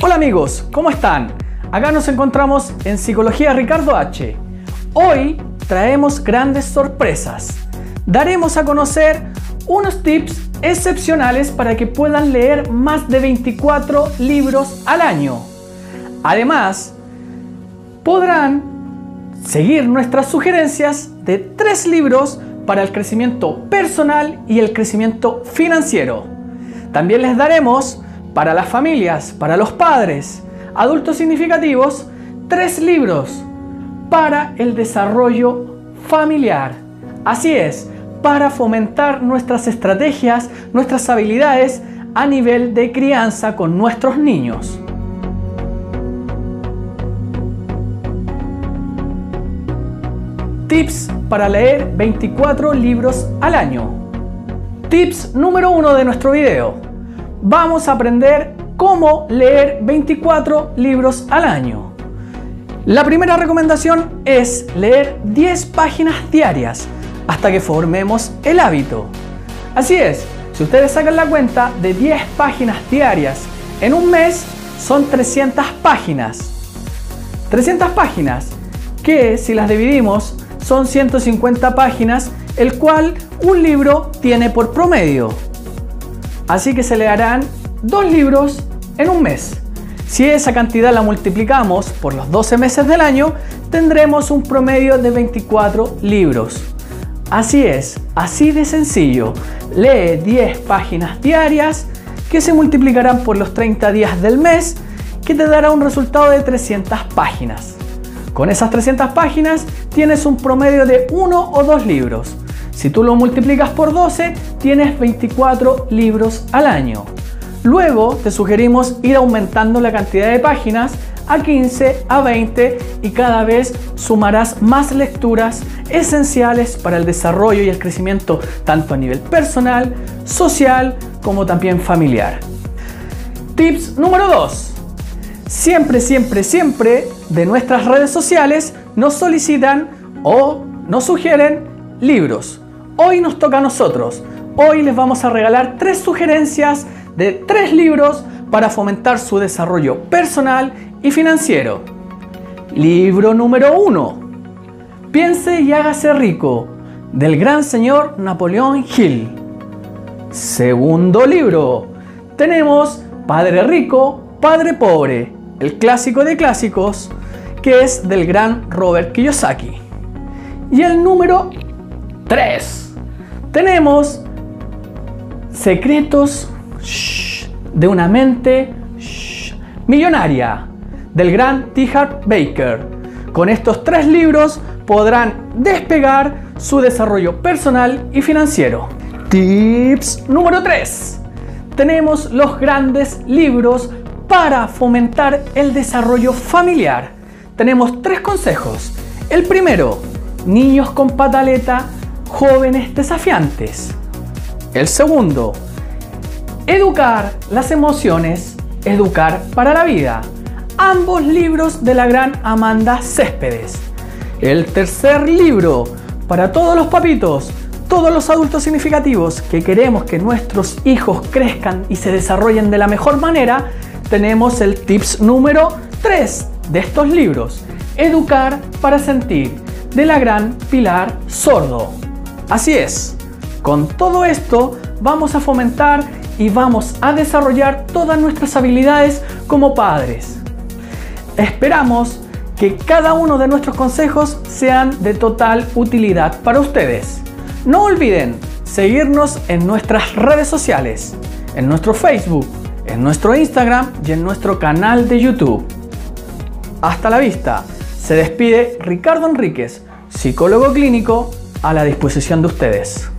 Hola amigos, ¿cómo están? Acá nos encontramos en Psicología Ricardo H. Hoy traemos grandes sorpresas. Daremos a conocer unos tips excepcionales para que puedan leer más de 24 libros al año. Además, podrán seguir nuestras sugerencias de tres libros para el crecimiento personal y el crecimiento financiero. También les daremos para las familias, para los padres, adultos significativos, tres libros para el desarrollo familiar. Así es, para fomentar nuestras estrategias, nuestras habilidades a nivel de crianza con nuestros niños. Tips para leer 24 libros al año. Tips número uno de nuestro video. Vamos a aprender cómo leer 24 libros al año. La primera recomendación es leer 10 páginas diarias hasta que formemos el hábito. Así es, si ustedes sacan la cuenta de 10 páginas diarias en un mes, son 300 páginas. 300 páginas que si las dividimos son 150 páginas, el cual un libro tiene por promedio. Así que se le harán dos libros en un mes. Si esa cantidad la multiplicamos por los 12 meses del año, tendremos un promedio de 24 libros. Así es, así de sencillo. Lee 10 páginas diarias que se multiplicarán por los 30 días del mes, que te dará un resultado de 300 páginas. Con esas 300 páginas tienes un promedio de uno o dos libros. Si tú lo multiplicas por 12, tienes 24 libros al año. Luego te sugerimos ir aumentando la cantidad de páginas a 15, a 20 y cada vez sumarás más lecturas esenciales para el desarrollo y el crecimiento tanto a nivel personal, social como también familiar. Tips número 2. Siempre, siempre, siempre de nuestras redes sociales nos solicitan o nos sugieren libros. Hoy nos toca a nosotros. Hoy les vamos a regalar tres sugerencias de tres libros para fomentar su desarrollo personal y financiero. Libro número 1. Piense y hágase rico del gran señor Napoleón Hill. Segundo libro. Tenemos Padre Rico, Padre Pobre el clásico de clásicos, que es del gran Robert Kiyosaki. Y el número 3. Tenemos Secretos de una mente millonaria del gran T. Baker. Con estos tres libros podrán despegar su desarrollo personal y financiero. Tips número 3. Tenemos los grandes libros para fomentar el desarrollo familiar. Tenemos tres consejos. El primero, niños con pataleta, jóvenes desafiantes. El segundo, educar las emociones, educar para la vida. Ambos libros de la gran Amanda Céspedes. El tercer libro, para todos los papitos, todos los adultos significativos que queremos que nuestros hijos crezcan y se desarrollen de la mejor manera, tenemos el tips número 3 de estos libros, Educar para Sentir, de la gran Pilar Sordo. Así es, con todo esto vamos a fomentar y vamos a desarrollar todas nuestras habilidades como padres. Esperamos que cada uno de nuestros consejos sean de total utilidad para ustedes. No olviden seguirnos en nuestras redes sociales, en nuestro Facebook, en nuestro Instagram y en nuestro canal de YouTube. Hasta la vista. Se despide Ricardo Enríquez, psicólogo clínico, a la disposición de ustedes.